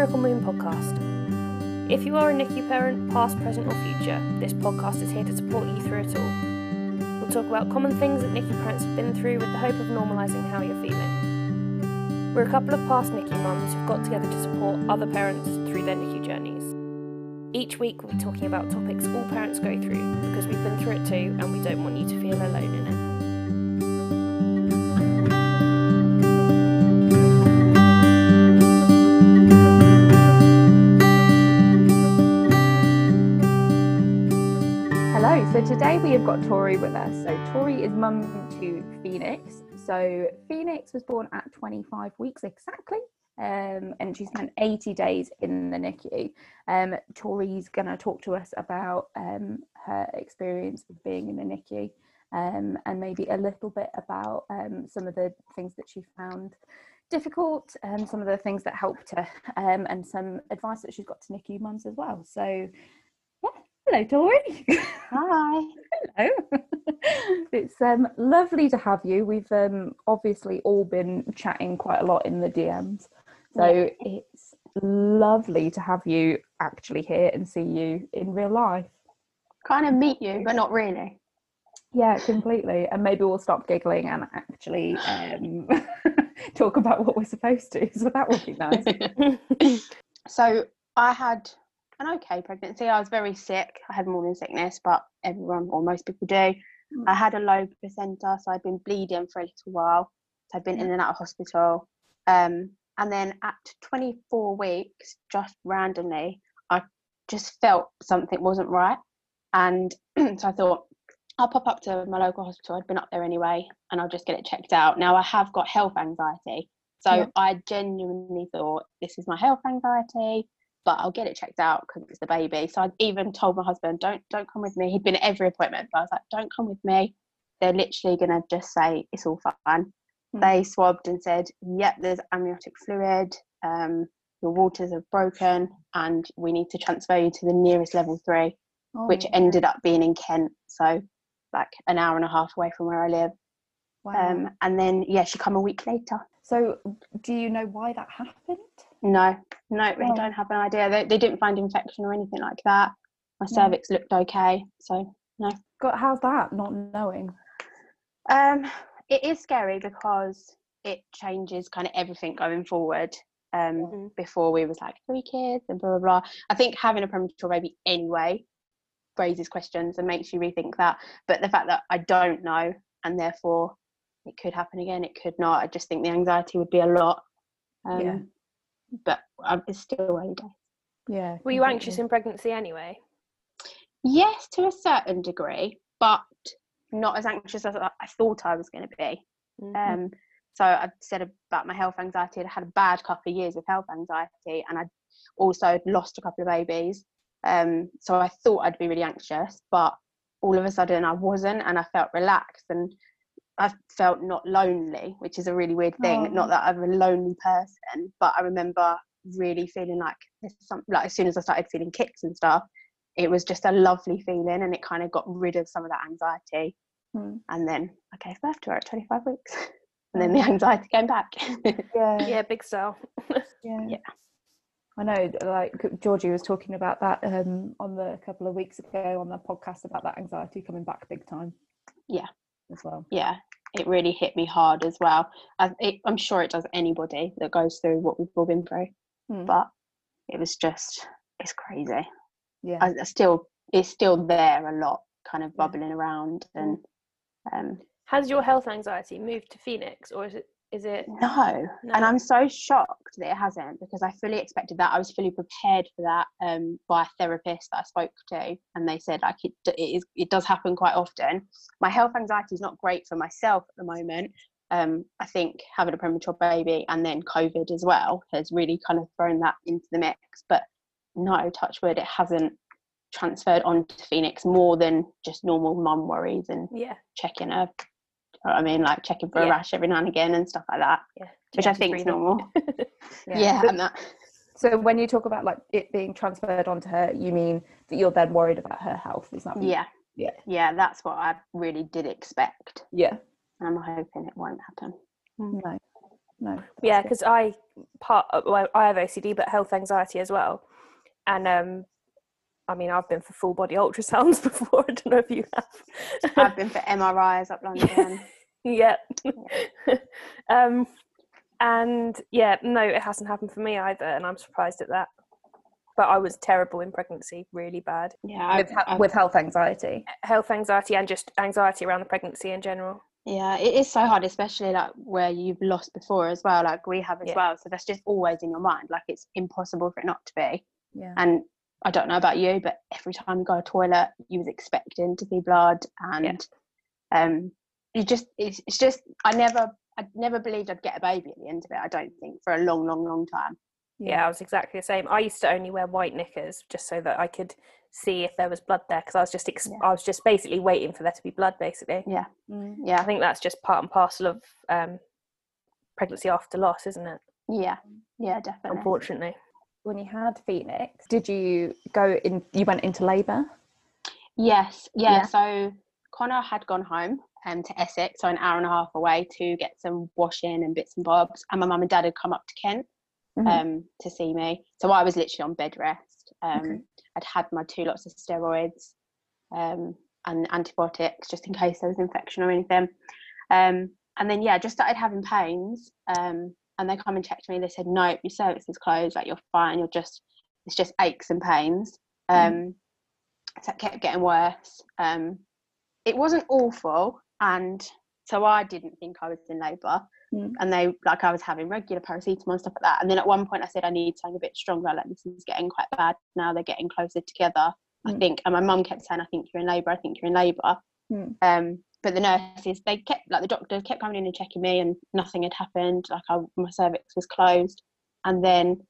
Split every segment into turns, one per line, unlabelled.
Miracle Moon podcast. If you are a NICU parent, past, present, or future, this podcast is here to support you through it all. We'll talk about common things that NICU parents have been through with the hope of normalising how you're feeling. We're a couple of past NICU mums who've got together to support other parents through their NICU journeys. Each week, we'll be talking about topics all parents go through because we've been through it too and we don't want you to feel alone in it.
So today we have got Tori with us. So Tori is mum to Phoenix. So Phoenix was born at 25 weeks exactly. Um, and she spent 80 days in the NICU. Um, Tori's going to talk to us about um, her experience of being in the NICU um, and maybe a little bit about um, some of the things that she found difficult and some of the things that helped her um, and some advice that she's got to NICU mums as well. So, hello, Tori.
Hi.
Hello. it's um, lovely to have you. We've um, obviously all been chatting quite a lot in the DMs. So
Yeah.
it's lovely to have you actually here and see you in real life.
Kind of meet you, but not really.
Yeah, completely. And maybe we'll stop giggling and actually um, talk about what we're supposed to. So that would be nice.
so I had an okay pregnancy. I was very sick. I had morning sickness, but everyone or most people do. I had a low placenta, so I'd been bleeding for a little while. So I'd been in and out of hospital. Um, and then at 24 weeks, just randomly, I just felt something wasn't right. And so I thought, I'll pop up to my local hospital. I'd been up there anyway, and I'll just get it checked out. Now I have got health anxiety. So
Yeah.
I genuinely thought this is my health anxiety, but I'll get it checked out because it's the baby. So I even told my husband, "Don't don't come with me." He'd been at every appointment, but I was like, "Don't come with me." They're literally gonna just say it's all fine.
Hmm.
They swabbed and said, "Yep, there's amniotic fluid. Um, your waters have broken, and we need to transfer you to the nearest level three,
Oh,
which
yeah.
ended up being in Kent, so like an hour and a half away from where I live.
Wow.
Um, and then yeah, she come a week later.
so do you know why that happened?
No, no, really
Oh.
don't have an idea. They, they didn't find infection or anything like that. My
No.
cervix looked okay, so no.
God, how's that? Not knowing.
um, it is scary because it changes kind of everything going forward. Um,
Mhm.
before we was like three kids and blah blah blah. I think having a premature baby anyway raises questions and makes you rethink that. But the fact that I don't know and therefore it could happen again, it could not. I just think the anxiety would be a lot. Um,
Yeah.
But it's still early days.
Yeah.
Were you anxious in pregnancy anyway?
Yes, to a certain degree, but not as anxious as I I thought I was going to be.
Mm.
Um, so I said about my health anxiety. I had a bad couple of years of health anxiety, and I also lost a couple of babies. Um, so I thought I'd be really anxious, but all of a sudden I wasn't, and I felt relaxed, and I felt not lonely, which is a really weird thing.
Oh.
Not that I'm a lonely person, but I remember really feeling like there's some like as soon as I started feeling kicks and stuff, it was just a lovely feeling, and it kind of got rid of some of that anxiety.
Hmm.
And then I gave birth to her at 25 weeks. And then the anxiety came back.
Yeah.
Yeah, big style.
Yeah.
Yeah.
I know, like Georgie was talking about that um, on the couple of weeks ago on the podcast about that anxiety coming back big time.
Yeah.
As well.
yeah, it really hit me hard as well. I, it, I'm sure it does anybody that goes through what we've all been through,
Hmm.
but it was just, it's crazy.
Yeah.
I, I still, it's still there a lot, kind of
Yeah.
bubbling around. And um,
Has your health anxiety moved to Phoenix, or is it? Is it?
no,
No.
and I'm so shocked that it hasn't because I fully expected that. I was fully prepared for that um, by a therapist that I spoke to, and they said like it, it is it does happen quite often. My health anxiety is not great for myself at the moment. Um, I think having a premature baby and then COVID as well has really kind of thrown that into the mix. But no, touch wood, it hasn't transferred on to Phoenix more than just normal mum worries and
Yeah.
checking a. I mean, like checking for a
Yeah.
rash every now and again and stuff like that
Yeah.
which I think is normal. Yeah,
So-
and that
So when you talk about like it being transferred onto her, you mean that you're then worried about her health? Is that what you-
yeah,
Yeah.
yeah. That's what I really did expect,
Yeah.
I'm hoping it won't happen.
No. No.
Yeah, because I part. Well, I have OCD, but health anxiety as well. And um, I mean, I've been for full body ultrasounds before. I don't know if you have.
I've been for MRIs up London.
yeah. um, and yeah, no, it hasn't happened for me either, and I'm surprised at that. But I was terrible in pregnancy, really bad.
Yeah,
with,
I've- I've-
with health anxiety.
Health anxiety and just anxiety around the pregnancy in general.
Yeah, it is so hard, especially like where you've lost before as well, like we have as
Yeah.
well. So that's just always in your mind. Like it's impossible for it not to be.
Yeah.
And I don't know about you, but every time you go to the toilet, you was expecting to see blood, and um, you just it's, it's just I never I never believed I'd get a baby at the end of it. I don't think for a long, long, long time.
Yeah, I was exactly the same. I used to only wear white knickers just so that I could see if there was blood there because I was just ex-
Yeah.
I was just basically waiting for there to be blood. Basically,
Yeah,
Mm.
I think that's just part and parcel of um, pregnancy after loss, isn't it?
yeah, yeah, definitely.
Unfortunately,
When you had Phoenix, did you go in? You went into labour.
Yes, yeah.
Yeah.
So Connor had gone home um, to Essex, so an hour and a half away to get some washing and bits and bobs. And my mum and dad had come up to Kent
Mhm.
um, to see me. So I was literally on bed rest. Um,
Okay.
I'd had my two lots of steroids um, and antibiotics just in case there was infection or anything. Um, and then, yeah, just started having pains. Um, and they come and checked me. They said, no, your cervix is closed. Like, you're fine. You're just, it's just aches and pains. Um,
Mm.
So it kept getting worse. Um, it wasn't awful. And so I didn't think I was in labour
Mm.
and they like I was having regular paracetamol and stuff like that. And then at one point I said I need something a bit stronger. Like this is getting quite bad now. They're getting closer together. I
Mm.
think. And my mum kept saying, "I think you're in labour. I think you're in labour."
Mm.
Um, but the nurses, they kept like the doctor kept coming in and checking me, and nothing had happened. Like I, my cervix was closed. And then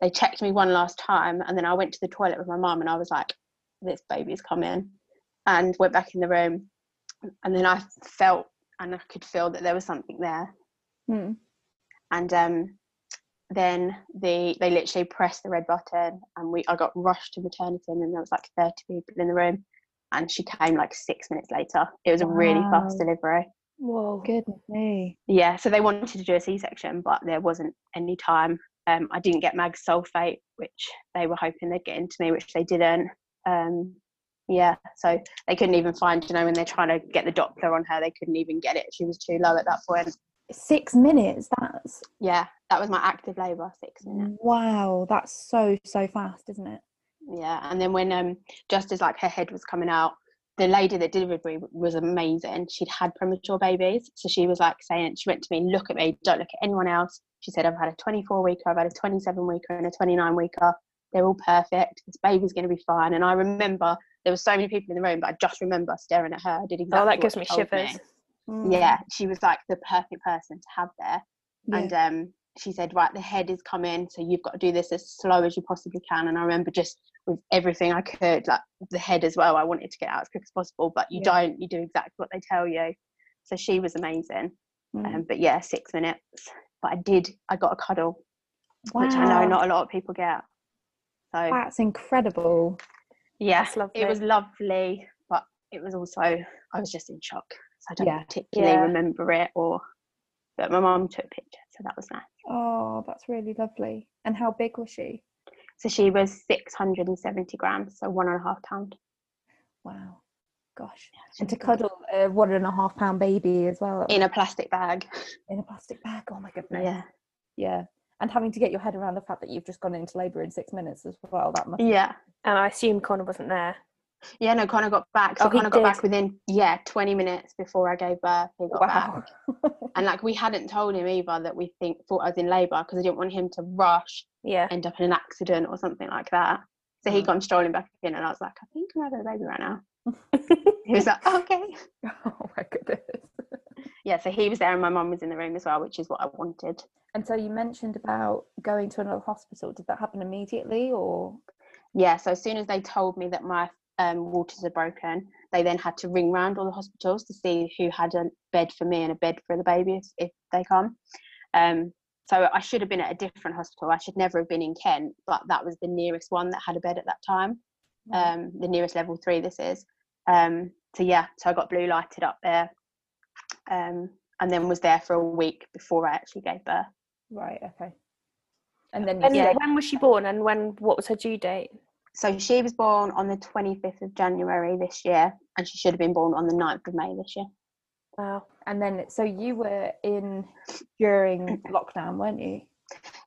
they checked me one last time, and then I went to the toilet with my mum, and I was like, "This baby's coming," and went back in the room. And then I felt and I could feel that there was something there
Mm.
and um, then the they literally pressed the red button and we I got rushed to maternity and there was like 30 people in the room and she came like six minutes later it was a really fast delivery
whoa,
Goodness me.
yeah so they wanted to do a c-section but there wasn't any time um, I didn't get mag sulfate which they were hoping they'd get into me which they didn't um, yeah so they couldn't even find you know when they're trying to get the doppler on her they couldn't even get it she was too low at that point.
point Six minutes. That's
yeah that was my active labour six minutes
wow. That's so so fast, isn't it?
Yeah and then when um just as like her head was coming out the lady that delivered me was amazing. She'd had premature babies so she was like saying she went to me look at me don't look at anyone else. She said i've had a 24 weeker i've had a 27 weeker and a 29 weeker. They're all perfect. This baby's going to be fine. And i remember there were so many people in the room but i just remember staring at her I did exactly
oh, that gives me shivers.
yeah she was like the perfect person to have there.
Yeah.
and um, she said, "Right, the head is coming, so you've got to do this as slow as you possibly can." And I remember just with everything I could, like the head as well. I wanted to get out as quick as possible, but you
Yeah.
don't. You do exactly what they tell you. So she was amazing.
Mm.
Um, but yeah, six minutes. But I did. I got a cuddle, which I know not a lot of people get. So
That's incredible.
yeah,
That's lovely.
it was lovely, but it was also I was just in shock. So I don't
Yeah.
particularly
Yeah.
remember it, or but my mum took pictures, so that was nice.
Oh, that's really lovely. And how big was she?
So she was 670 grams, so one and a half pound.
Wow. Gosh. And to cuddle a one and a half pound baby as well
in a plastic bag.
in a plastic bag. Oh my goodness.
Yeah.
Yeah. And having to get your head around the fact that you've just gone into labour in six minutes as well. That must
Yeah.
And I assume Connor wasn't there.
Yeah, no, Connor got back. So
Oh,
Connor got back within, yeah, 20 minutes before I gave birth. He got back.
wow.
And like, we hadn't told him either that we think thought I was in labour because I didn't want him to rush,
Yeah.
end up in an accident or something like that. So he
Mm.
gone strolling back in, and I was like, I think I'm having a baby right now. He was like, okay.
oh my goodness.
Yeah, so he was there, and my mum was in the room as well, which is what I wanted.
And so you mentioned about going to another hospital. Did that happen immediately or
Yeah, so as soon as they told me that my um, waters are broken, they then had to ring round all the hospitals to see who had a bed for me and a bed for the baby if, if they come. Um, so I should have been at a different hospital. I should never have been in Kent, but that was the nearest one that had a bed at that time. Um, the nearest level three this is. Um, so yeah, so I got blue lighted up there, um, and then was there for a week before I actually gave birth.
right, okay. And then you
And
stayed-
when was she born and when what was her due date?
So she was born on the 25th of January this year, and she should have been born on the 9th of May this year.
Wow.
and then so you were in during lockdown, weren't you?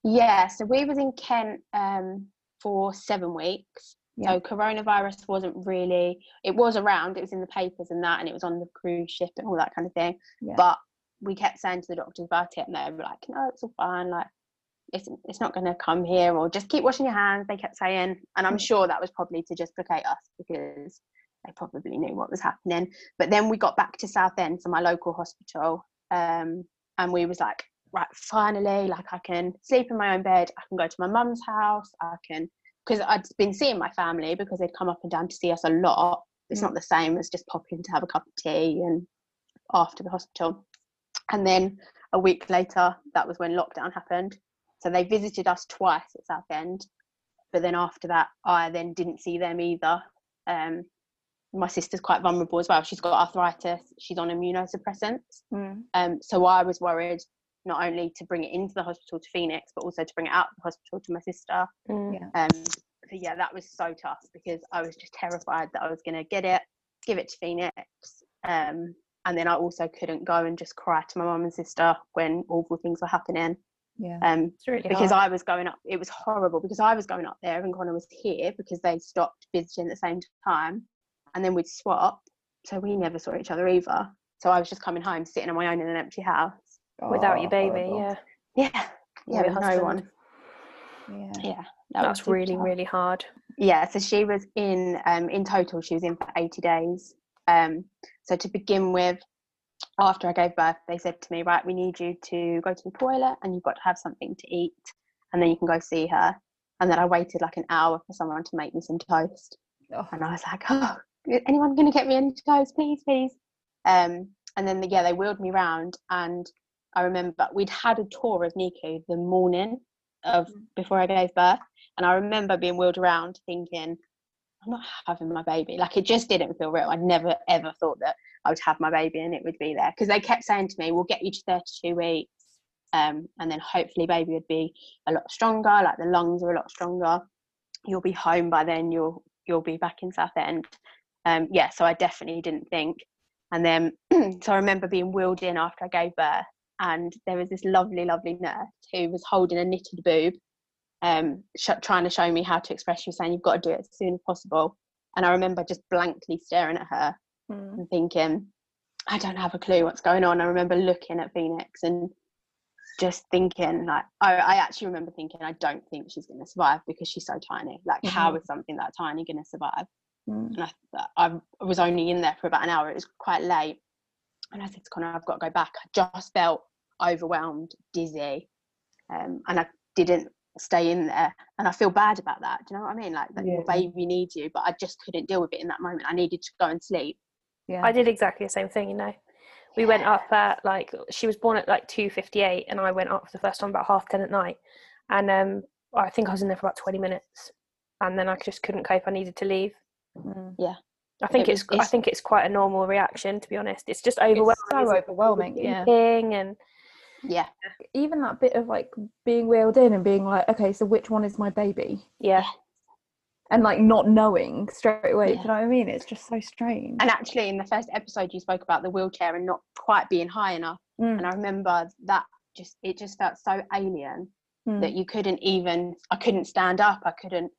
Yeah, so we was in Kent um, for seven weeks.
Yeah.
So coronavirus wasn't really. It was around. It was in the papers and that, and it was on the cruise ship and all that kind of thing.
Yeah.
But we kept saying to the doctors about it, and they were like, "No, it's all fine. Like, it's it's not going to come here, or just keep washing your hands." They kept saying, and I'm
Mm.
sure that was probably to just placate us because they probably knew what was happening. But then we got back to Southend, so my local hospital, um, and we was like, right, finally, like I can sleep in my own bed. I can go to my mum's house. I can because I'd been seeing my family because they'd come up and down to see us a lot. It's
Mm.
not the same as just popping to have a cup of tea and after the hospital. And then a week later, that was when lockdown happened. So they visited us twice at Southend. But then after that, I then didn't see them either. Um, my sister's quite vulnerable as well. She's got arthritis. She's on immunosuppressants.
Mm.
Um, so I was worried not only to bring it into the hospital to Phoenix, but also to bring it out of the hospital to my sister.
Mm.
Yeah.
Um, so yeah, that was so tough because I was just terrified that I was going to get it, give it to Phoenix, um, and then I also couldn't go and just cry to my mum and sister when awful things were happening.
Yeah.
Um,
really
because
hard.
I was going up, it was horrible because I was going up there and Connor was here because they stopped visiting at the same time, and then we'd swap, so we never saw each other either. So I was just coming home, sitting on my own in an empty house.
without
Oh,
your baby,
horrible.
yeah.
Yeah, yeah,
With
no one.
Yeah.
Yeah, that was
That's really,
tough.
really hard.
yeah so she was in um in total she was in for 80 days um so to begin with after i gave birth they said to me right we need you to go to the toilet and you've got to have something to eat and then you can go see her. And then i waited like an hour for someone to make me some toast.
Oh,
and i was like oh is anyone going to get me any toast? Please please. Um and then yeah they wheeled me round and i remember we'd had a tour of NICU the morning of
Mm.
before i gave birth. And I remember being wheeled around thinking, I'm not having my baby. Like it just didn't feel real. I never ever thought that I would have my baby and it would be there. Because they kept saying to me, We'll get you to 32 weeks. Um, and then hopefully baby would be a lot stronger, like the lungs are a lot stronger. You'll be home by then, you'll you'll be back in Southend. Um, yeah, so I definitely didn't think. And then so I remember being wheeled in after I gave birth and there was this lovely, lovely nurse who was holding a knitted boob um, sh- trying to show me how to express. She was saying, "You've got to do it as soon as possible." And I remember just blankly staring at her
mm.
and thinking, "I don't have a clue what's going on." I remember looking at Phoenix and just thinking, like, I, I actually remember thinking, "I don't think she's going to survive because she's so tiny. Like, how
Mhm.
is something that tiny going to survive?"
Mm.
and I, I was only in there for about an hour. It was quite late, and I said to Connor, "I've got to go back." I just felt overwhelmed, dizzy, um, and I didn't stay in there. And I feel bad about that. Do you know what I mean? Like that your baby needs you, but I just couldn't deal with it in that moment. I needed to go and sleep.
Yeah.
I did exactly the same thing, you know. We went up at like she was born at like two fifty eight, and I went up for the first time about half ten at night, and um, I think I was in there for about twenty minutes, and then I just couldn't cope. I needed to leave.
Mm.
I think
It
it's,
was-
I think it's quite a normal reaction to be honest. It's just overwhelming.
so overwhelming, yeah.
And
Yeah,
Even that bit of like being wheeled in and being like, okay, so which one is my baby?
yeah,
And like not knowing straight away. Do
Yeah.
you know what I mean? It's just so strange.
and actually, in the first episode, you spoke about the wheelchair and not quite being high enough.
Mm,
And I remember that just it just felt so alien
mm.
that you couldn't even I couldn't stand up. I couldn't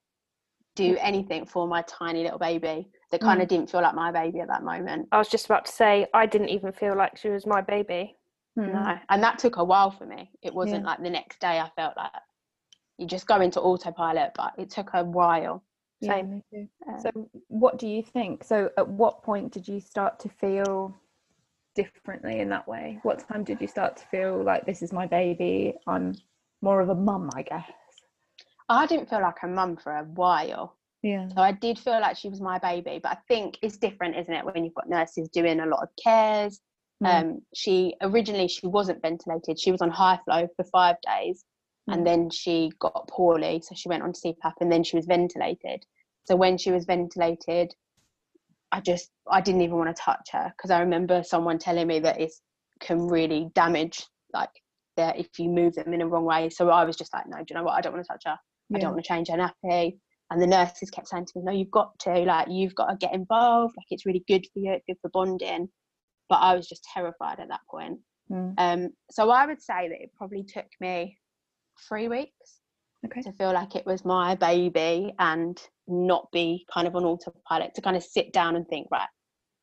do anything for my tiny little baby that kind of didn't feel like my baby at that moment.
I was just about to say I didn't even feel like she was my baby.
Mm.
No, and that took a while for me. It wasn't
Yeah.
like the next day. I felt like you just go into autopilot, but it took a while.
Same.
Um,
So, what do you think? So, at what point did you start to feel differently in that way? What time did you start to feel like this is my baby? I'm more of a mum, I guess.
I didn't feel like a mum for a while.
Yeah.
So I did feel like she was my baby, but I think it's different, isn't it, when you've got nurses doing a lot of cares.
Mm.
Um, she originally she wasn't ventilated. She was on high flow for five days,
Mm.
and then she got poorly, so she went on to CPAP, and then she was ventilated. So when she was ventilated, I just I didn't even want to touch her because I remember someone telling me that it can really damage like that if you move them in a wrong way. So I was just like, no, do you know what? I don't want to touch her. I don't want to change her nappy. And the nurses kept saying to me, no, you've got to, like, you've got to get involved. Like, it's really good for you, it's good for bonding. But I was just terrified at that point.
Mm.
Um, so I would say that it probably took me three weeks
Okay.
to feel like it was my baby and not be kind of on autopilot, to kind of sit down and think, right,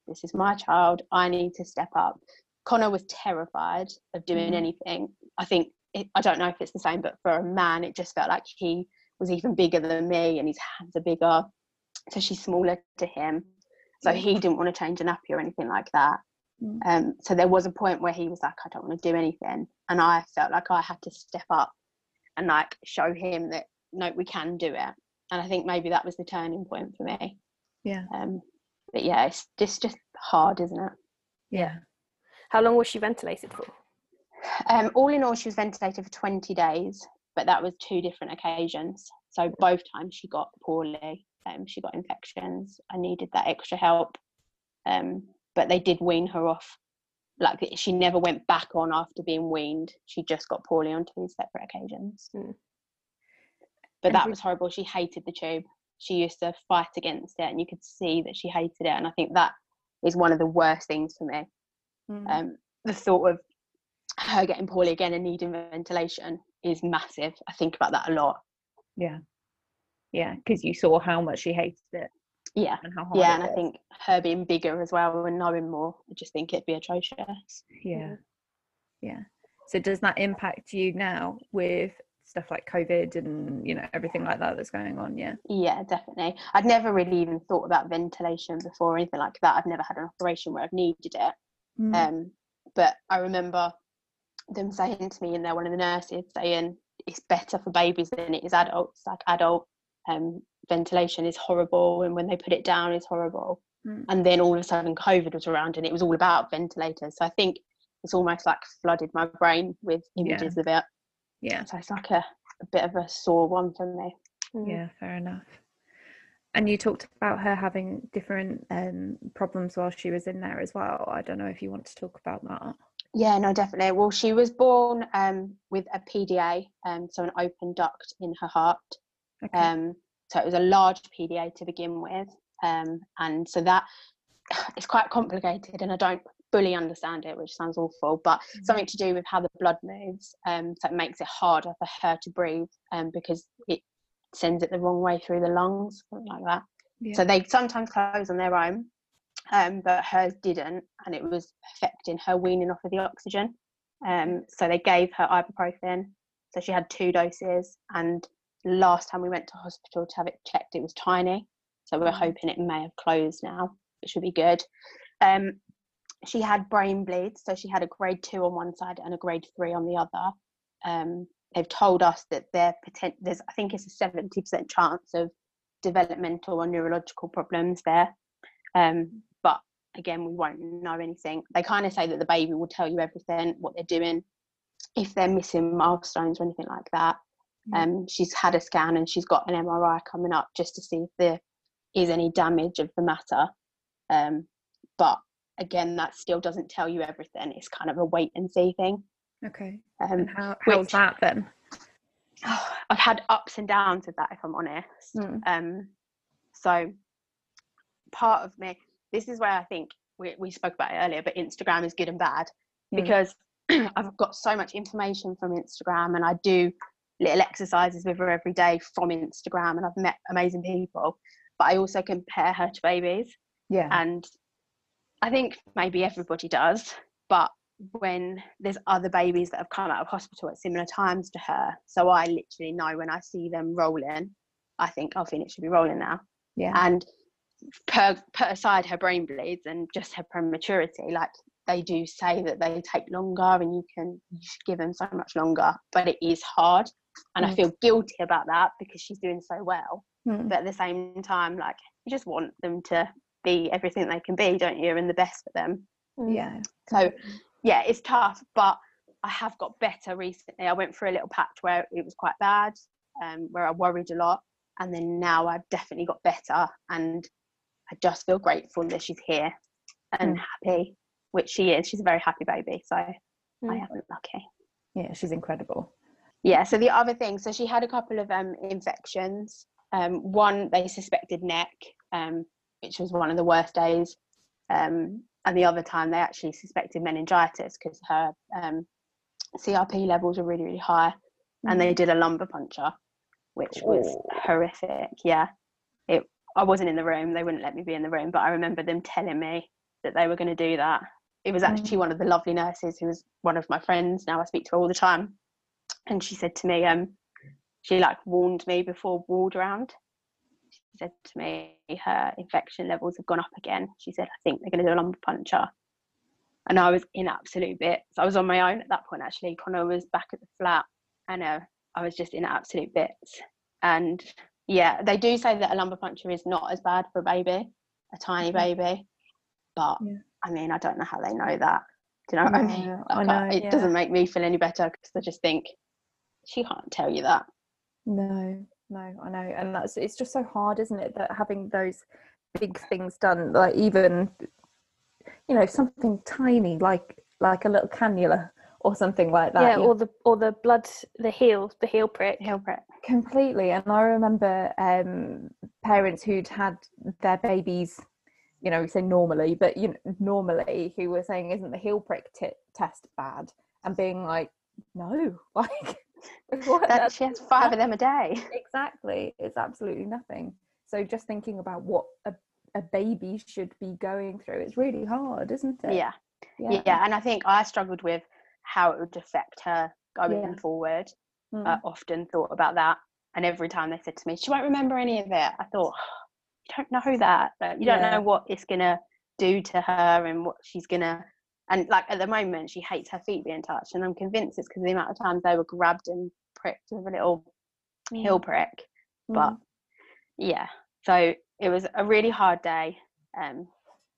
this is my child, I need to step up. Connor was terrified of doing
Mhm.
anything. I think, it, I don't know if it's the same, but for a man, it just felt like he was even bigger than me and his hands are bigger. So she's smaller to him. So he didn't want to change a nappy or anything like that.
Mm.
Um, so there was a point where he was like, I don't want to do anything. And I felt like I had to step up and like show him that no, we can do it. And I think maybe that was the turning point for me.
Yeah.
Um, but yeah, it's just just hard, isn't it?
Yeah.
How long was she ventilated for?
Um, all in all, she was ventilated for 20 days, but that was two different occasions. So both times she got poorly. Um, she got infections. I needed that extra help. Um, but they did wean her off. Like she never went back on after being weaned. She just got poorly on two separate occasions.
Mm.
But that was horrible. She hated the tube. She used to fight against it, and you could see that she hated it. And I think that is one of the worst things for me.
Mm.
um, the thought of her getting poorly again and needing ventilation is massive. I think about that a lot.
yeah. Yeah. Because you saw how much she hated it
Yeah,
and how hard.
yeah, and I think her being bigger as well and knowing more, I just think it'd be atrocious.
Yeah. Yeah. So does that impact you now with stuff like COVID and you know everything like that that's going on? Yeah.
Yeah, definitely. I'd never really even thought about ventilation before or anything like that. I've never had an operation where I've needed it.
Mm.
Um, but I remember them saying to me, and they're one of the nurses saying it's better for babies than it is adults. Like adult um, ventilation is horrible, and when they put it down, is horrible.
Mm.
And then all of a sudden, COVID was around, and it was all about ventilators. So I think it's almost like flooded my brain with
Yeah.
images of it.
Yeah.
So it's like a, a bit of a sore one for me.
Mm.
Yeah. Fair enough. And you talked about her having different um, problems while she was in there as well. I don't know if you want to talk about that.
Yeah, no, definitely. Well, she was born um, with a PDA, um, so an open duct in her heart.
Okay.
Um, so it was a large PDA to begin with, um, and so that it's quite complicated, and I don't fully understand it, which sounds awful, but something to do with how the blood moves. Um, so it makes it harder for her to breathe, um, because it sends it the wrong way through the lungs, something like that.
yeah.
So they sometimes close on their own, um, but hers didn't, and it was affecting her weaning off of the oxygen. Um, so they gave her ibuprofen. So she had two doses, and last time we went to hospital to have it checked, it was tiny. So we're
Mm.
hoping it may have closed now. It should be good. Um, she had brain bleeds, so she had a grade two on one side and a grade three on the other. Um, they've told us that potent- there's I think it's a seventy percent chance of developmental or neurological problems there. Um, but again, we won't know anything. They kind of say that the baby will tell you everything, what they're doing, if they're missing milestones or anything like that. Um, she's had a scan and she's got an MRI coming up just to see if there is any damage of the matter. Um, but again, that still doesn't tell you everything. It's kind of a wait and see thing.
okay.
Um,
And how, how's
which-
that then?
I've had ups and downs with that, if I'm honest.
Mm.
Um, so part of me, this is where I think we, we spoke about it earlier, but Instagram is good and bad
Mm.
because I've got so much information from Instagram and I do little exercises with her every day from Instagram and I've met amazing people. But I also compare her to babies
Yeah.
and I think maybe everybody does, but when there's other babies that have come out of hospital at similar times to her, so I literally know when I see them rolling, I think, oh, Phoenix should be rolling now.
yeah.
And per, put aside her brain bleeds and just her prematurity, like they do say that they take longer and you can you give them so much longer, but it is hard. And I
Mm.
feel guilty about that because she's doing so well
Mm.
but at the same time like you just want them to be everything they can be don't you and the best for them
Mm.
yeah.
so yeah it's tough but i have got better recently i went through a little patch where it was quite bad um, where i worried a lot and then now i've definitely got better and i just feel grateful that she's here and
Mm.
happy which she is she's a very happy baby so i
Mm.
am lucky
Yeah, she's incredible.
Yeah. So the other thing, so she had a couple of um, infections. Um, one they suspected NEC, um, which was one of the worst days, um, and the other time they actually suspected meningitis because her um, CRP levels were really really high, and they did a lumbar puncture, which was
Oh.
horrific. Yeah, it. I wasn't in the room; they wouldn't let me be in the room, but I remember them telling me that they were going to do that. It was actually one of the lovely nurses who was one of my friends. Now I speak to her all the time, and she said to me, um, she like warned me before ward round. She said to me, her infection levels have gone up again. She said, I think they're going to do a lumbar puncture. And I was in absolute bits. I was on my own at that point, actually. Connor was back at the flat, and uh, I was just in absolute bits. And yeah, they do say that a lumbar puncture is not as bad for a baby, a tiny
Mhm.
baby. But
Yeah.
I mean, I don't know how they know that. Do you know what I mean?
No, I
Like,
know,
it
yeah.
doesn't make me feel any better because I just think she can't tell you that.
No, no, I know, and that's it's just so hard, isn't it? That having those big things done, like even you know something tiny, like like a little cannula or something like that.
yeah, or the or the blood, the heel, the heel prick.
Heel prick.
completely and i remember um parents who'd had their babies you know we say normally but you know normally who were saying isn't the heel prick t- test bad and being like no like
That, she has five of them a day.
exactly it's absolutely nothing so just thinking about what a, a baby should be going through it's really hard isn't it
Yeah. yeah, And I think I struggled with how it would affect her going
Yeah.
forward.
Mm.
I often thought about that. And every time they said to me, she won't remember any of it, I thought, you don't know that. Like, you don't
Yeah.
know what it's going to do to her and what she's going to. And like at the moment, she hates her feet being touched. And I'm convinced it's because the amount of times they were grabbed and pricked with a little heel prick. But
Mm.
yeah, so it was a really hard day. Um,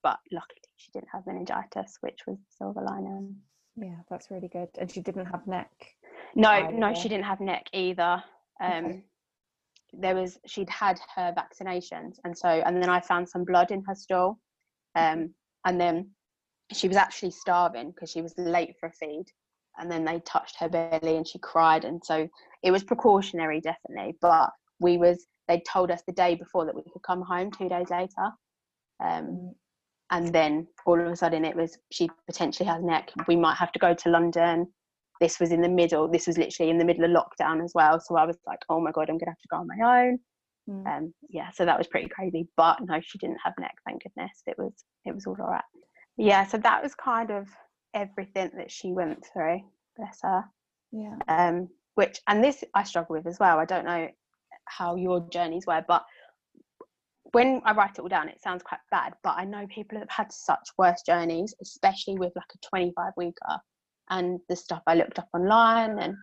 but luckily, she didn't have meningitis, which was the silver lining.
yeah that's really good and she didn't have NEC
No, no, she didn't have NEC either. Um,
Okay.
There was she'd had her vaccinations, and so and then I found some blood in her stool, um, and then she was actually starving because she was late for a feed, and then they touched her belly and she cried, and so it was precautionary definitely, but we was they told us the day before that we could come home two days later, um, and then all of a sudden it was she potentially has NEC we might have to go to london. This was in the middle this was literally in the middle of lockdown as well so i was like oh my god i'm gonna have to go on my own.
Mm.
um yeah so that was pretty crazy but no she didn't have NEC thank goodness it was it was all all right yeah so that was kind of everything that she went through bless her
yeah.
Um which and this i struggle with as well i don't know how your journeys were but when i write it all down it sounds quite bad but i know people have had such worse journeys especially with like a 25 weeker and the stuff i looked up online and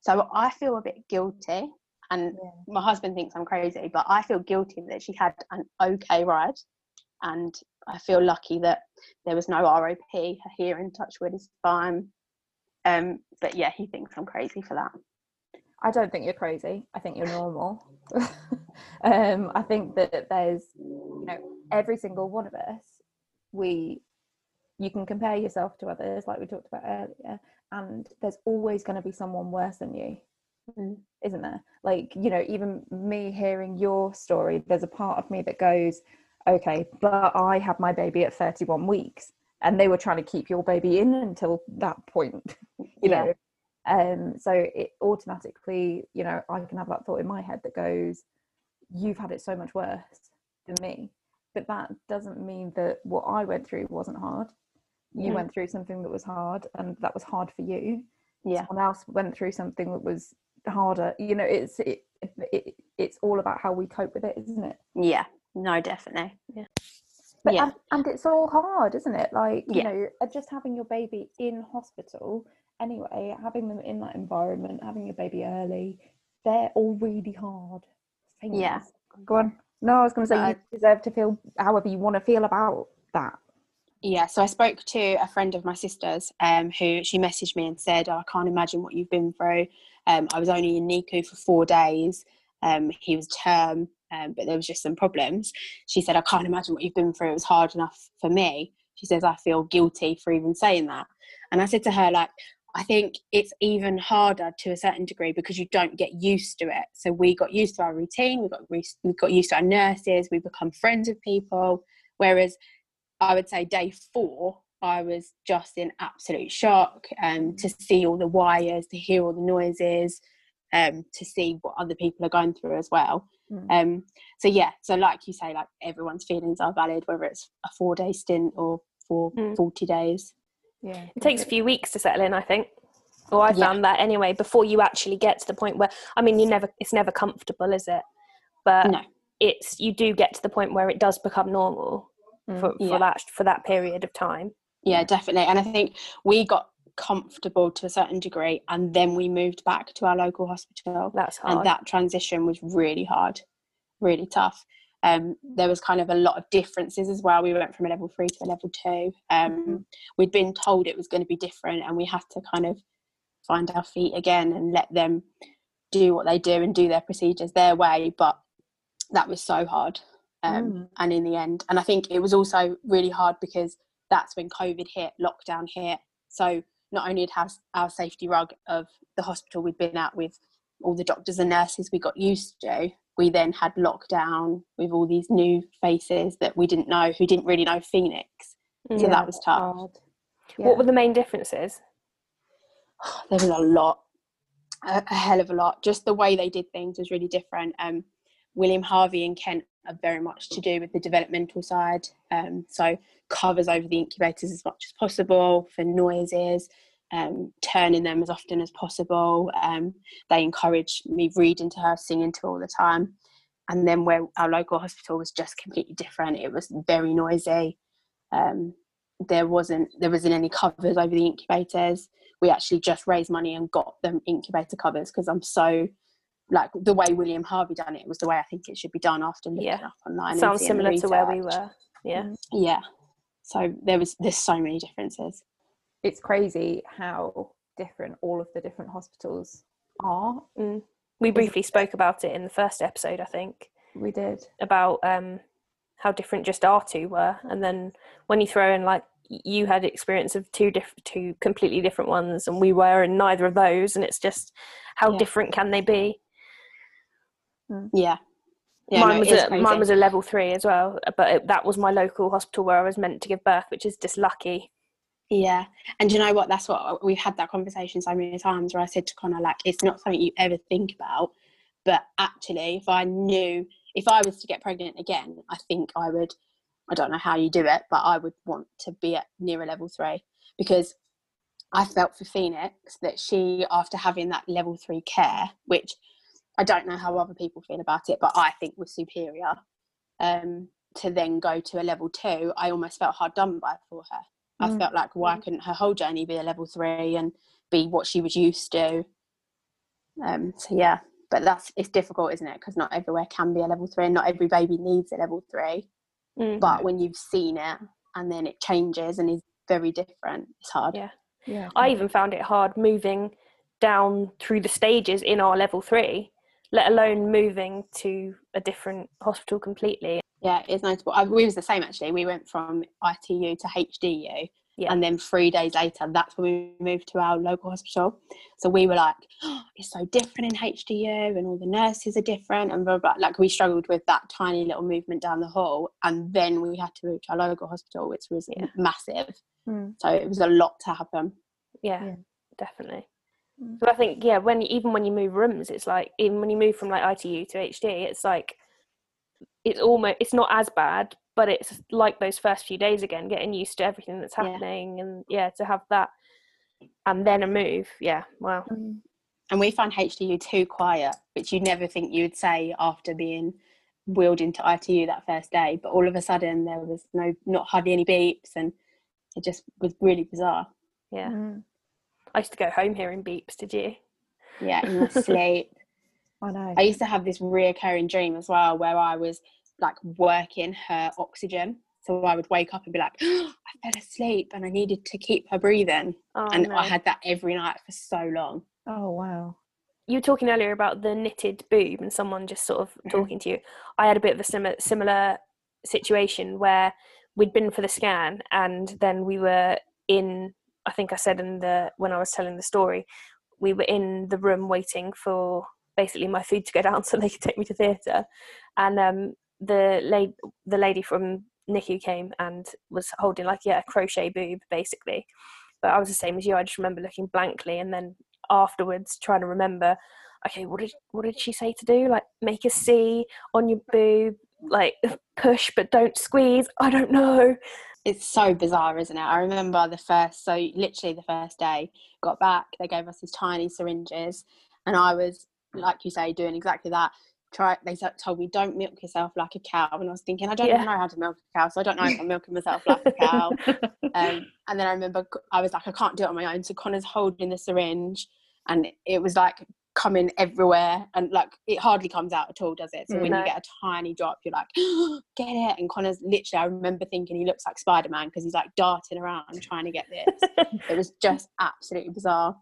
so i feel a bit guilty and
Yeah.
my husband thinks i'm crazy but i feel guilty that she had an okay ride and i feel lucky that there was no rop here in touchwood is fine um but yeah he thinks i'm crazy for that
I don't think you're crazy. I think you're normal. um, I think that there's, you know, every single one of us, we, you can compare yourself to others, like we talked about earlier, and there's always going to be someone worse than you,
Mm.
isn't there? Like, you know, even me hearing your story, there's a part of me that goes, okay, but I had my baby at 31 weeks, and they were trying to keep your baby in until that point, you
Yeah.
know? Um so it automatically you know i can have that thought in my head that goes you've had it so much worse than me. But that doesn't mean that what i went through wasn't hard. You
Mm.
went through something that was hard and that was hard for you.
Yeah.
Someone else went through something that was harder. You know it's it, it it's all about how we cope with it isn't it?
Yeah no definitely yeah
but
yeah
and, and it's all hard isn't it like you
Yeah.
know uh, just having your baby in hospital anyway having them in that environment having your baby early they're all really hard things.
Yeah.
go on no i was going to say
Uh,
you deserve to feel however you want to feel about that
Yeah, so I spoke to a friend of my sister's um, who she messaged me and said, oh, I can't imagine what you've been through. Um, I was only in NICU for four days. Um, he was term, um, but there was just some problems. She said, I can't imagine what you've been through. It was hard enough for me. She says, I feel guilty for even saying that. And I said to her, like, I think it's even harder to a certain degree because you don't get used to it. So we got used to our routine, we got re- we got used to our nurses, we become friends with people. Whereas I would say day four, I was just in absolute shock um, to see all the wires, to hear all the noises, um, to see what other people are going through as well.
Mm.
Um, so yeah, so like you say, like everyone's feelings are valid, whether it's a four day stint or for
Mm.
40 days.
Yeah.
It takes a few weeks to settle in, I think. Or I
Yeah.
found that anyway, before you actually get to the point where I mean you never it's never comfortable, is it? But
No.
it's you do get to the point where it does become normal
Mm.
for, for
Yeah.
that for that period of time.
Yeah, definitely. And I think we got comfortable to a certain degree and then we moved back to our local hospital.
That's hard.
And that transition was really hard, really tough. Um, there was kind of a lot of differences as well. We went from a level three to a level two. Um, We'd been told it was going to be different, and we had to kind of find our feet again and let them do what they do and do their procedures their way. But that was so hard. Um,
Mm.
And in the end, and I think it was also really hard because that's when COVID hit, lockdown hit. So not only did have our safety rug of the hospital we'd been at with all the doctors and nurses we got used to, we then had lockdown with all these new faces that we didn't know who didn't really know Phoenix. So
Mm.
that was tough.
Hard.
What were the main differences?
there was a lot a, a hell of a lot just the way they did things was really different um, william harvey and kent are very much to do with the developmental side um, so covers over the incubators as much as possible for noises um, turning them as often as possible um, they encourage me reading to her singing to her all the time and then where our local hospital was just completely different it was very noisy um, there wasn't there wasn't any covers over the incubators we actually just raised money and got them incubator covers because I'm so like the way William Harvey done it was the way I think it should be done after looking
Yeah.
up online.
Sounds similar to where we were. Yeah.
Yeah. So there was there's so many differences.
It's crazy how different all of the different hospitals are.
We briefly spoke about it in the first episode, I think,
We did.
about um, how different just our two were, and then when you throw in like you had experience of two diff- two completely different ones, and we were in neither of those, and it's just how
Yeah.
different can they be?
Yeah. Yeah,
mine
no,
was a, mine was a level three as well, but it, that was my local hospital where I was meant to give birth, which is just lucky.
Yeah, and you know what? That's what uh, we've had that conversation so many times where I said to Connor, like, it's not something you ever think about, but actually, if I knew, if I was to get pregnant again, I think I would. I don't know how you do it, but I would want to be at near a level three because I felt for Phoenix that she, after having that level three care, which I don't know how other people feel about it, but I think was superior, um, to then go to a level two, I almost felt hard done by for her. I
Mm.
felt like why couldn't her whole journey be a level three and be what she was used to? Um, so yeah, but that's it's difficult, isn't it? Because not everywhere can be a level three, and not every baby needs a level three.
Mm.
But when you've seen it and then it changes and is very different, it's hard.
Yeah.
Yeah.
I even found it hard moving down through the stages in our level three, let alone moving to a different hospital completely.
Yeah, it's notable. I, we was the same actually. We went from ITU to HDU,
Yeah.
and then three days later, that's when we moved to our local hospital. So we were like, oh, "It's so different in HDU, and all the nurses are different." And blah, blah, blah. like we struggled with that tiny little movement down the hall, and then we had to move to our local hospital, which was
Yeah.
massive.
Mm.
So it was a lot to happen.
Yeah,
Yeah.
definitely.
Mm.
But I think yeah, when even when you move rooms, it's like even when you move from like ITU to HD, it's like it's almost it's not as bad, but it's like those first few days again, getting used to everything that's
Yeah.
happening, and yeah, to have that and then a move, yeah, wow,
Mm.
And we found HDU too quiet, which you'd never think you would say after being wheeled into ITU that first day. But all of a sudden, there was no, not hardly any beeps, and it just was really bizarre.
yeah.
Mm.
I used to go home hearing beeps. Did you?
Yeah, in my sleep.
I know.
I used to have this reoccurring dream as well, where I was like working her oxygen. So I would wake up and be like, I fell asleep, and I needed to keep her breathing,
Oh,
and
no.
I had that every night for so long.
oh wow.
you were talking earlier about the knitted boob and someone just sort of
Mhm.
talking to you. I had a bit of a similar similar situation where we'd been for the scan and then we were in I think I said in the when I was telling the story, we were in the room waiting for basically my food to go down so they could take me to theatre, and um, the lady the lady from NICU came and was holding like yeah a crochet boob basically, but I was the same as you. I just remember looking blankly and then afterwards trying to remember. Okay, what did what did she say to do? Like make a C on your boob, like push but don't squeeze. I don't know.
It's so bizarre, isn't it? I remember the first, so literally the first day, got back, they gave us these tiny syringes, and I was, like you say, doing exactly that. Try, they told me, don't milk yourself like a cow. And I was thinking, I don't
Yeah.
even know how to milk a cow, so I don't know if I'm milking myself like a cow. Um, and then I remember I was like, I can't do it on my own. So Connor's holding the syringe, and it was like coming everywhere, and like it hardly comes out at all, does it? So when you get a tiny drop, you're like, get it. And Connor's literally, I remember thinking he looks like Spider Man because he's like darting around trying to get this. it was just absolutely bizarre.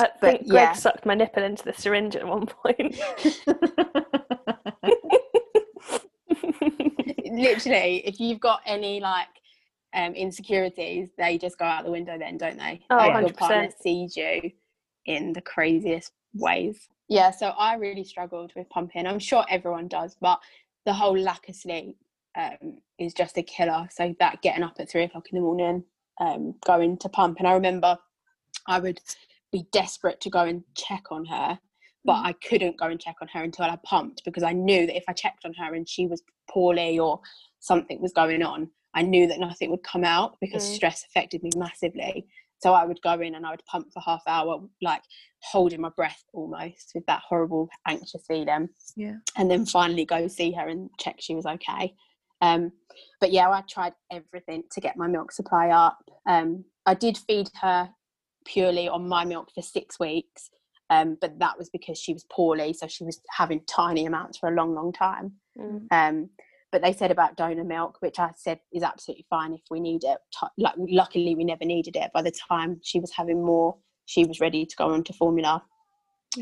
I
But,
think Greg
yeah.
sucked my nipple into the syringe at one point.
literally, if you've got any like um, insecurities, they just go out the window then, don't they?
Oh,
Like, your
100%.
partner sees you in the craziest ways. Yeah, so I really struggled with pumping. I'm sure everyone does, but the whole lack of sleep um, is just a killer. So that getting up at three o'clock in the morning, um, going to pump, and I remember I would be desperate to go and check on her, but I couldn't go and check on her until I pumped because I knew that if I checked on her and she was poorly or something was going on, I knew that nothing would come out because
Mm.
stress affected me massively. So I would go in and I would pump for half hour, like holding my breath almost with that horrible anxious feeling
Yeah.
and then finally go see her and check she was okay. Um, but yeah, I tried everything to get my milk supply up. Um, I did feed her purely on my milk for six weeks, um, but that was because she was poorly, so she was having tiny amounts for a long, long time.
Mm.
But they said about donor milk, which I said is absolutely fine if we need it. Like, luckily, we never needed it. By the time she was having more, she was ready to go on to formula.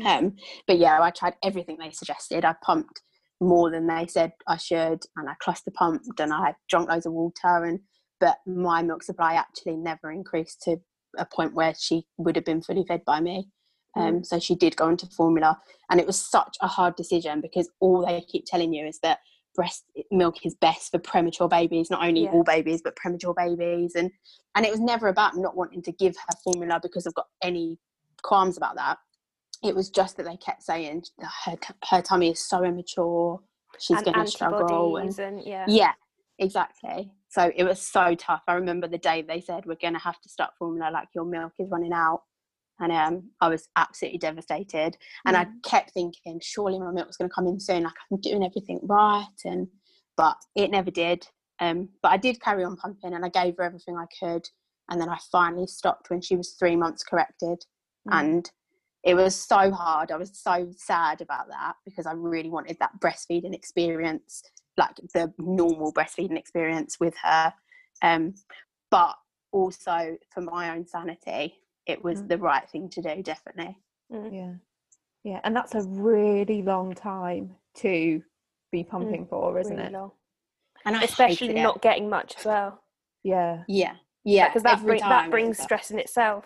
Um, but yeah, I tried everything they suggested. I pumped more than they said I should, and I cluster pumped, and I drank loads of water. And but my milk supply actually never increased to a point where she would have been fully fed by me. Um, so she did go into formula, and it was such a hard decision because all they keep telling you is that breast milk is best for premature babies, not only
Yeah.
all babies but premature babies, and and it was never about not wanting to give her formula because I've got any qualms about that. It was just that they kept saying her her tummy is so immature, she's going to struggle, and
and yeah.
yeah, exactly. So it was so tough. I remember the day they said we're going to have to start formula, like your milk is running out, and um, I was absolutely devastated. And I kept thinking, surely my milk was going to come in soon. Like I'm doing everything right, and but it never did. Um, but I did carry on pumping, and I gave her everything I could. And then I finally stopped when she was three months corrected,
Mm.
and it was so hard. I was so sad about that because I really wanted that breastfeeding experience, like the normal breastfeeding experience with her. Um, but also for my own sanity, it was
Mm.
the right thing to do, definitely.
Yeah. Yeah. And that's a really long time to be pumping for, isn't
really
it?
long.
And I
Especially
it.
not getting much as well.
Yeah.
Yeah, yeah,
Because that,
every
bring, that brings stress in itself.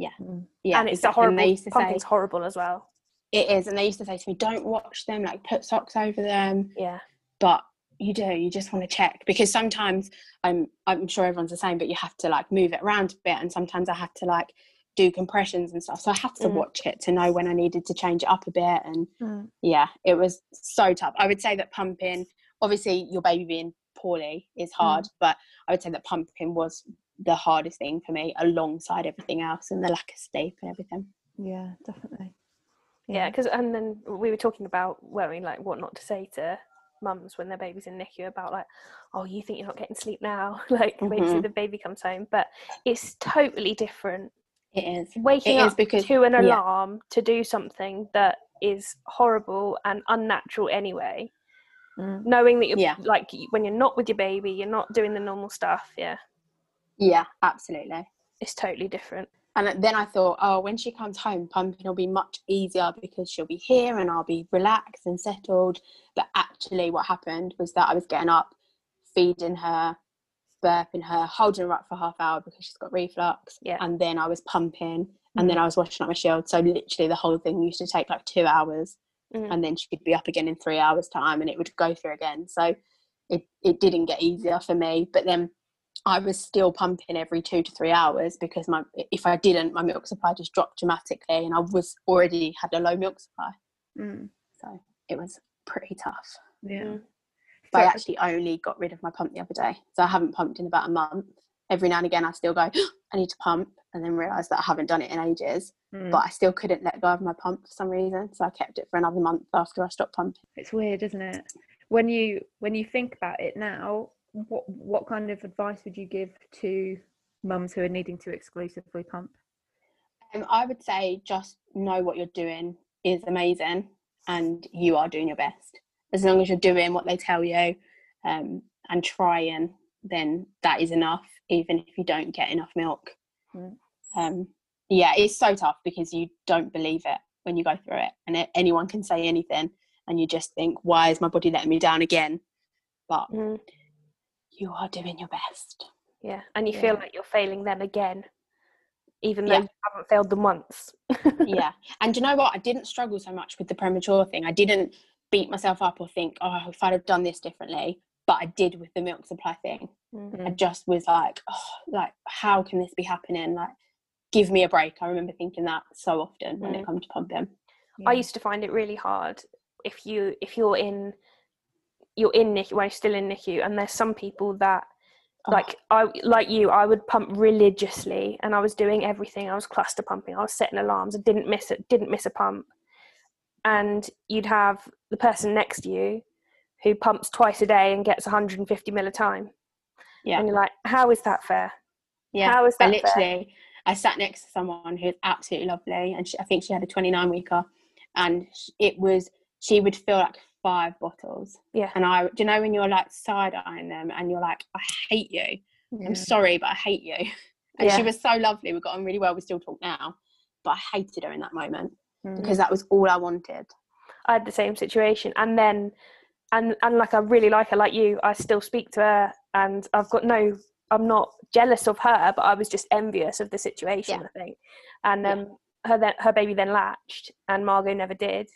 Mm.
Yeah,
and it's
exactly.
a horrible
And they used to say
pumping's horrible as well.
it is, and they used to say to me, "Don't watch them. Like put socks over them."
Yeah.
but you do you just want to check because sometimes i'm i'm sure everyone's the same but you have to like move it around a bit and sometimes i have to like do compressions and stuff so i had to
Mm.
watch it to know when i needed to change it up a bit and
Mm.
yeah it was so tough i would say that pumping obviously your baby being poorly is hard but i would say that pumping was the hardest thing for me alongside everything else and the lack of sleep and everything
Yeah, definitely.
Yeah, because and then we were talking about weren't we like what not to say to mums when their baby's in NICU about like, oh, you think you're not getting sleep now? like wait till the baby comes home, but it's totally different.
it is
Waking
It is
up
because-
to an
yeah.
alarm to do something that is horrible and unnatural anyway,
Mm.
knowing that you're
Yeah.
like when you're not with your baby, you're not doing the normal stuff. Yeah,
yeah absolutely
it's totally different.
And then I thought, oh, when she comes home, pumping will be much easier because she'll be here and I'll be relaxed and settled. But actually, what happened was that I was getting up, feeding her, burping her, holding her up for half hour because she's got reflux.
Yeah.
And then I was pumping and then I was washing up my shield. So literally the whole thing used to take like two hours
Mm.
and then she'd be up again in three hours time and it would go through again. So it, it didn't get easier for me. But then I was still pumping every two to three hours because my if I didn't, my milk supply just dropped dramatically and I was already had a low milk supply.
Mm,
So it was pretty tough.
yeah.
Mm.
But I actually only got rid of my pump the other day. So I haven't pumped in about a month. Every now and again, I still go, I need to pump, and then realise that I haven't done it in ages.
Mm.
But I still couldn't let go of my pump for some reason. So I kept it for another month after I stopped pumping.
it's weird isn't it when you when you think about it now what what kind of advice would you give to mums who are needing to exclusively pump
Um, I would say just know what you're doing is amazing and you are doing your best. As long as you're doing what they tell you um, and trying, then that is enough, even if you don't get enough milk.
Mm.
Um, yeah, it's so tough because you don't believe it when you go through it, and it, anyone can say anything, and you just think, why is my body letting me down again? But
Mm.
You are doing your best.
Yeah, and you feel like you're failing them again, even though
Yeah.
you haven't failed them once.
yeah. And you know what? I didn't struggle so much with the premature thing. I didn't beat myself up or think, oh, if I'd have done this differently. But I did with the milk supply thing.
Mm.
I just was like, oh, like, how can this be happening? Like, give me a break. I remember thinking that so often when
Mm.
it comes to pumping.
I used to find it really hard if you if you're in you're in NICU when you're still in NICU and there's some people that
Oh.
like I like you I would pump religiously and I was doing everything I was cluster pumping I was setting alarms I didn't miss it didn't miss a pump and you'd have the person next to you who pumps twice a day and gets 150 mil a time
Yeah.
and you're like how is that fair
Yeah.
how is
I
that fair
literally, I sat next to someone who's absolutely lovely, and she, I think she had a 29 weeker, and it was she would feel like five bottles.
Yeah.
And I, do you know when you're like side eyeing them, and you're like, I hate you. I'm sorry, but I hate you. And
Yeah.
she was so lovely. We got on really well. We still talk now, but I hated her in that moment
Mm.
because that was all I wanted.
I had the same situation, and then, and and like I really like her, like you. I still speak to her, and I've got no. I'm not jealous of her, but I was just envious of the situation.
Yeah.
I think, and
Yeah.
um, her then her baby then latched, and Margot never did,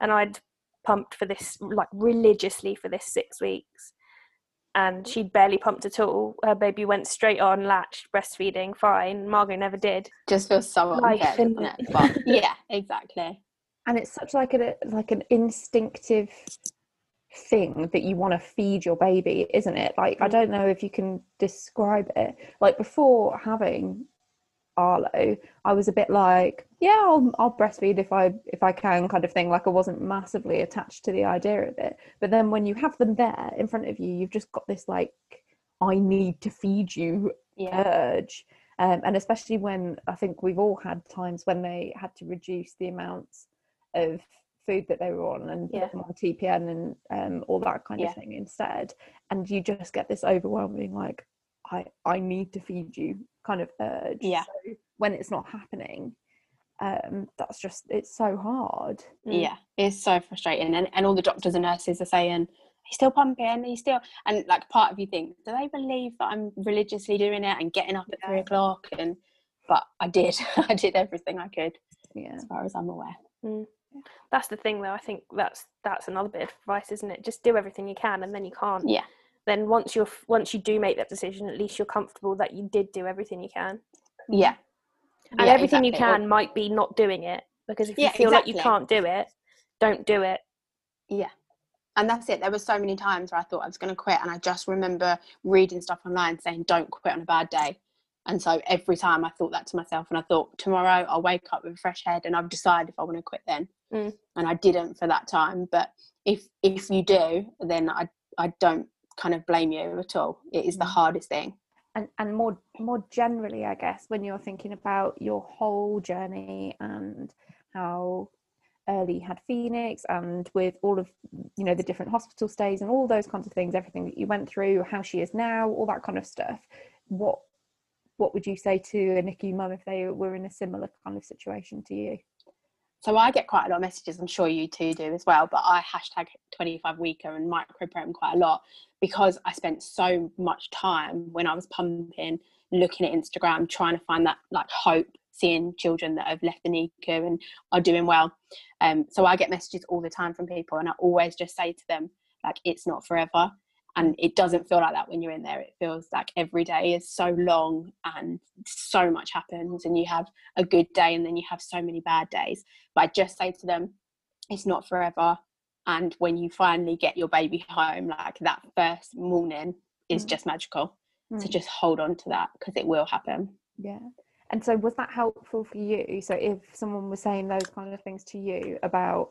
and I'd pumped for this like religiously for this six weeks, and she'd barely pumped at all. Her baby went straight on, latched, breastfeeding, fine. Margot never did.
Just feels so
Life,
unfair,
innit?
doesn't it? But yeah, exactly.
and it's such like a like an instinctive thing that you want to feed your baby isn't it like i
Mm.
don't know if you can describe it like before having arlo i was a bit like yeah i'll, I'll breastfeed if i if i can kind of thing like i wasn't massively attached to the idea of it but then when you have them there in front of you you've just got this like i need to feed you
Yeah.
urge um, and especially when i think we've all had times when they had to reduce the amounts of food that they were on and put
Yeah.
them on TPN and um, all that kind
Yeah.
of thing instead and you just get this overwhelming like I I need to feed you kind of urge
Yeah.
so when it's not happening um that's just it's so hard
Mm.
Yeah, it's so frustrating. And, and all the doctors and nurses are saying, he's still pumping, he's still. And like part of you think, do they believe that I'm religiously doing it and getting up at three o'clock? And But I did. I did everything I could
yeah
as far as I'm aware.
That's the thing, though. I think that's that's another bit of advice, isn't it? Just do everything you can, and then you can't.
Yeah.
Then once you're once you do make that decision, at least you're comfortable that you did do everything you can.
Yeah.
And
Yeah,
everything you
exactly.
can might be not doing it because if you
Yeah,
feel like you can't do it, don't do it.
Yeah. And that's it. There were so many times where I thought I was going to quit, and I just remember reading stuff online saying, "Don't quit on a bad day." And so every time I thought that to myself, and I thought tomorrow I'll wake up with a fresh head, and i've decided if I want to quit then.
Mm.
And I didn't for that time. But if if you do, then I I don't kind of blame you at all. It is the
Mm.
hardest thing.
And and more more generally i guess when you're thinking about your whole journey and how early you had phoenix and with all of you know the different hospital stays and all those kinds of things everything that you went through how she is now all that kind of stuff what what would you say to a nicu mum if they were in a similar kind of situation to you
so I get quite a lot of messages. I'm sure you two do as well. But I hashtag 25 weeker and micropregnant quite a lot because I spent so much time when I was pumping, looking at Instagram, trying to find that like hope, seeing children that have left the NICU and are doing well. Um, so I get messages all the time from people, and I always just say to them like, it's not forever and it doesn't feel like that when you're in there. It feels like every day is so long and so much happens and you have a good day and then you have so many bad days. But i just say to them it's not forever. And when you finally get your baby home like that first morning is mm. just magical. Mm. so just hold on to that because it will happen.
Yeah. And so was that helpful for you? So if someone was saying those kind of things to you about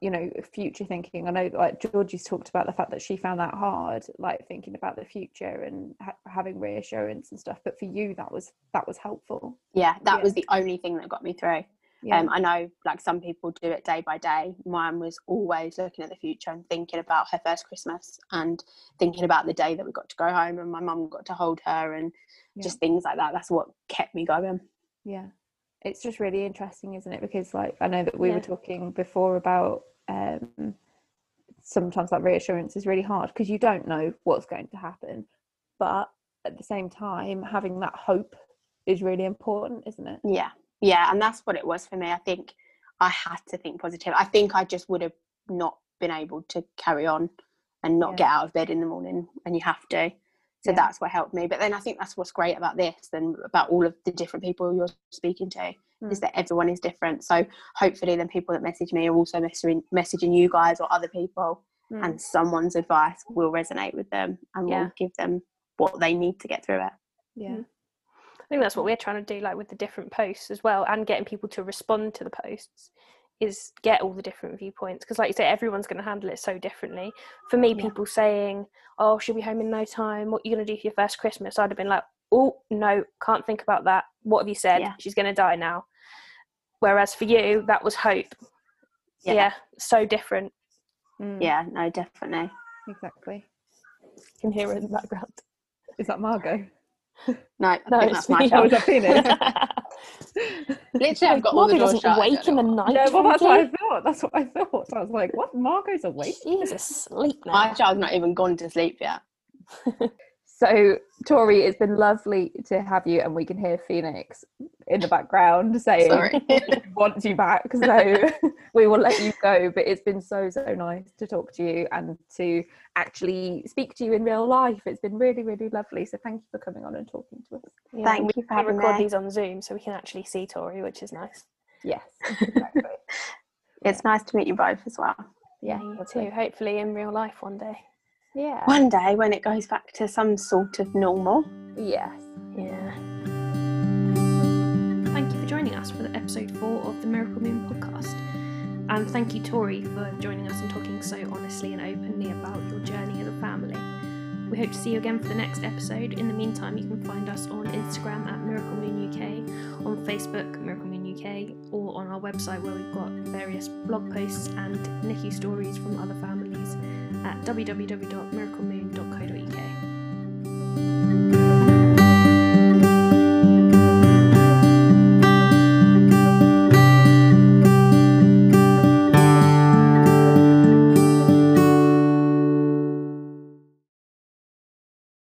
you know future thinking. I know like georgie's talked about the fact that she found that hard like thinking about the future and ha- having reassurance and stuff but for you that was that was helpful.
Yeah that yeah. was the only thing that got me through. Yeah. um, i know like some people do it day by day. Mine was always looking at the future and thinking about her first christmas and thinking about the day that we got to go home and my mum got to hold her and yeah. just things like that. That's what kept me going.
Yeah it's just really interesting isn't it? Because like i know that we yeah. were talking before about um, sometimes that reassurance is really hard because you don't know what's going to happen. But at the same time having that hope is really important isn't it?
Yeah. Yeah and that's what it was for me. I think i had to think positive. I think i just would have not been able to carry on and not yeah. get out of bed in the morning and you have to so yeah. that's what helped me but then i think that's what's great about this and about all of the different people you're speaking to mm. is that everyone is different so hopefully then people that message me are also messaging messaging you guys or other people mm. and someone's advice will resonate with them and yeah. will give them what they need to get through it
yeah mm.
I think that's what we're trying to do, like with the different posts as well, and getting people to respond to the posts is get all the different viewpoints because like you say everyone's going to handle it so differently. For me yeah. people saying oh she'll be home in no time. What are you going to do for your first christmas? I'd have been like oh no can't think about that. What have you said? Yeah. she's going to die now. Whereas for you that was hope. Yeah, yeah so different.
Mm. yeah no definitely.
Exactly.
You can hear it in the background.
Is that margot?
No, no, that's my child. Literally, I've got all the doors doesn't
shut. Wake in the night.
Yeah, well, that's what I thought. That's what I thought. I was like, "What? Margot's awake?
She's asleep now."
My child's not even gone to sleep yet.
So, Tori, it's been lovely to have you, and we can hear Phoenix in the background saying wants you back. So we will let you go. But it's been so so nice to talk to you and to actually speak to you in real life. It's been really really lovely. So thank you for coming on and talking to us.
Yeah, Thank you for having
record me. these on Zoom so we can actually see Tori, which is nice.
Yes, exactly.
it's nice to meet you both as well.
Yeah, you too. Hopefully in real life one day.
Yeah.
One day when it goes back to some sort of normal.
Yes.
Yeah. Thank you for joining us for the episode four of the Miracle Moon podcast. And thank you, Tori, for joining us and talking so honestly and openly about your journey as a family. We hope to see you again for the next episode. In the meantime, you can find us on Instagram at Miracle Moon UK, on Facebook, Miracle Moon UK, or on our website where we've got various blog posts and NICU stories from other families at www.miraclemoon.co.uk.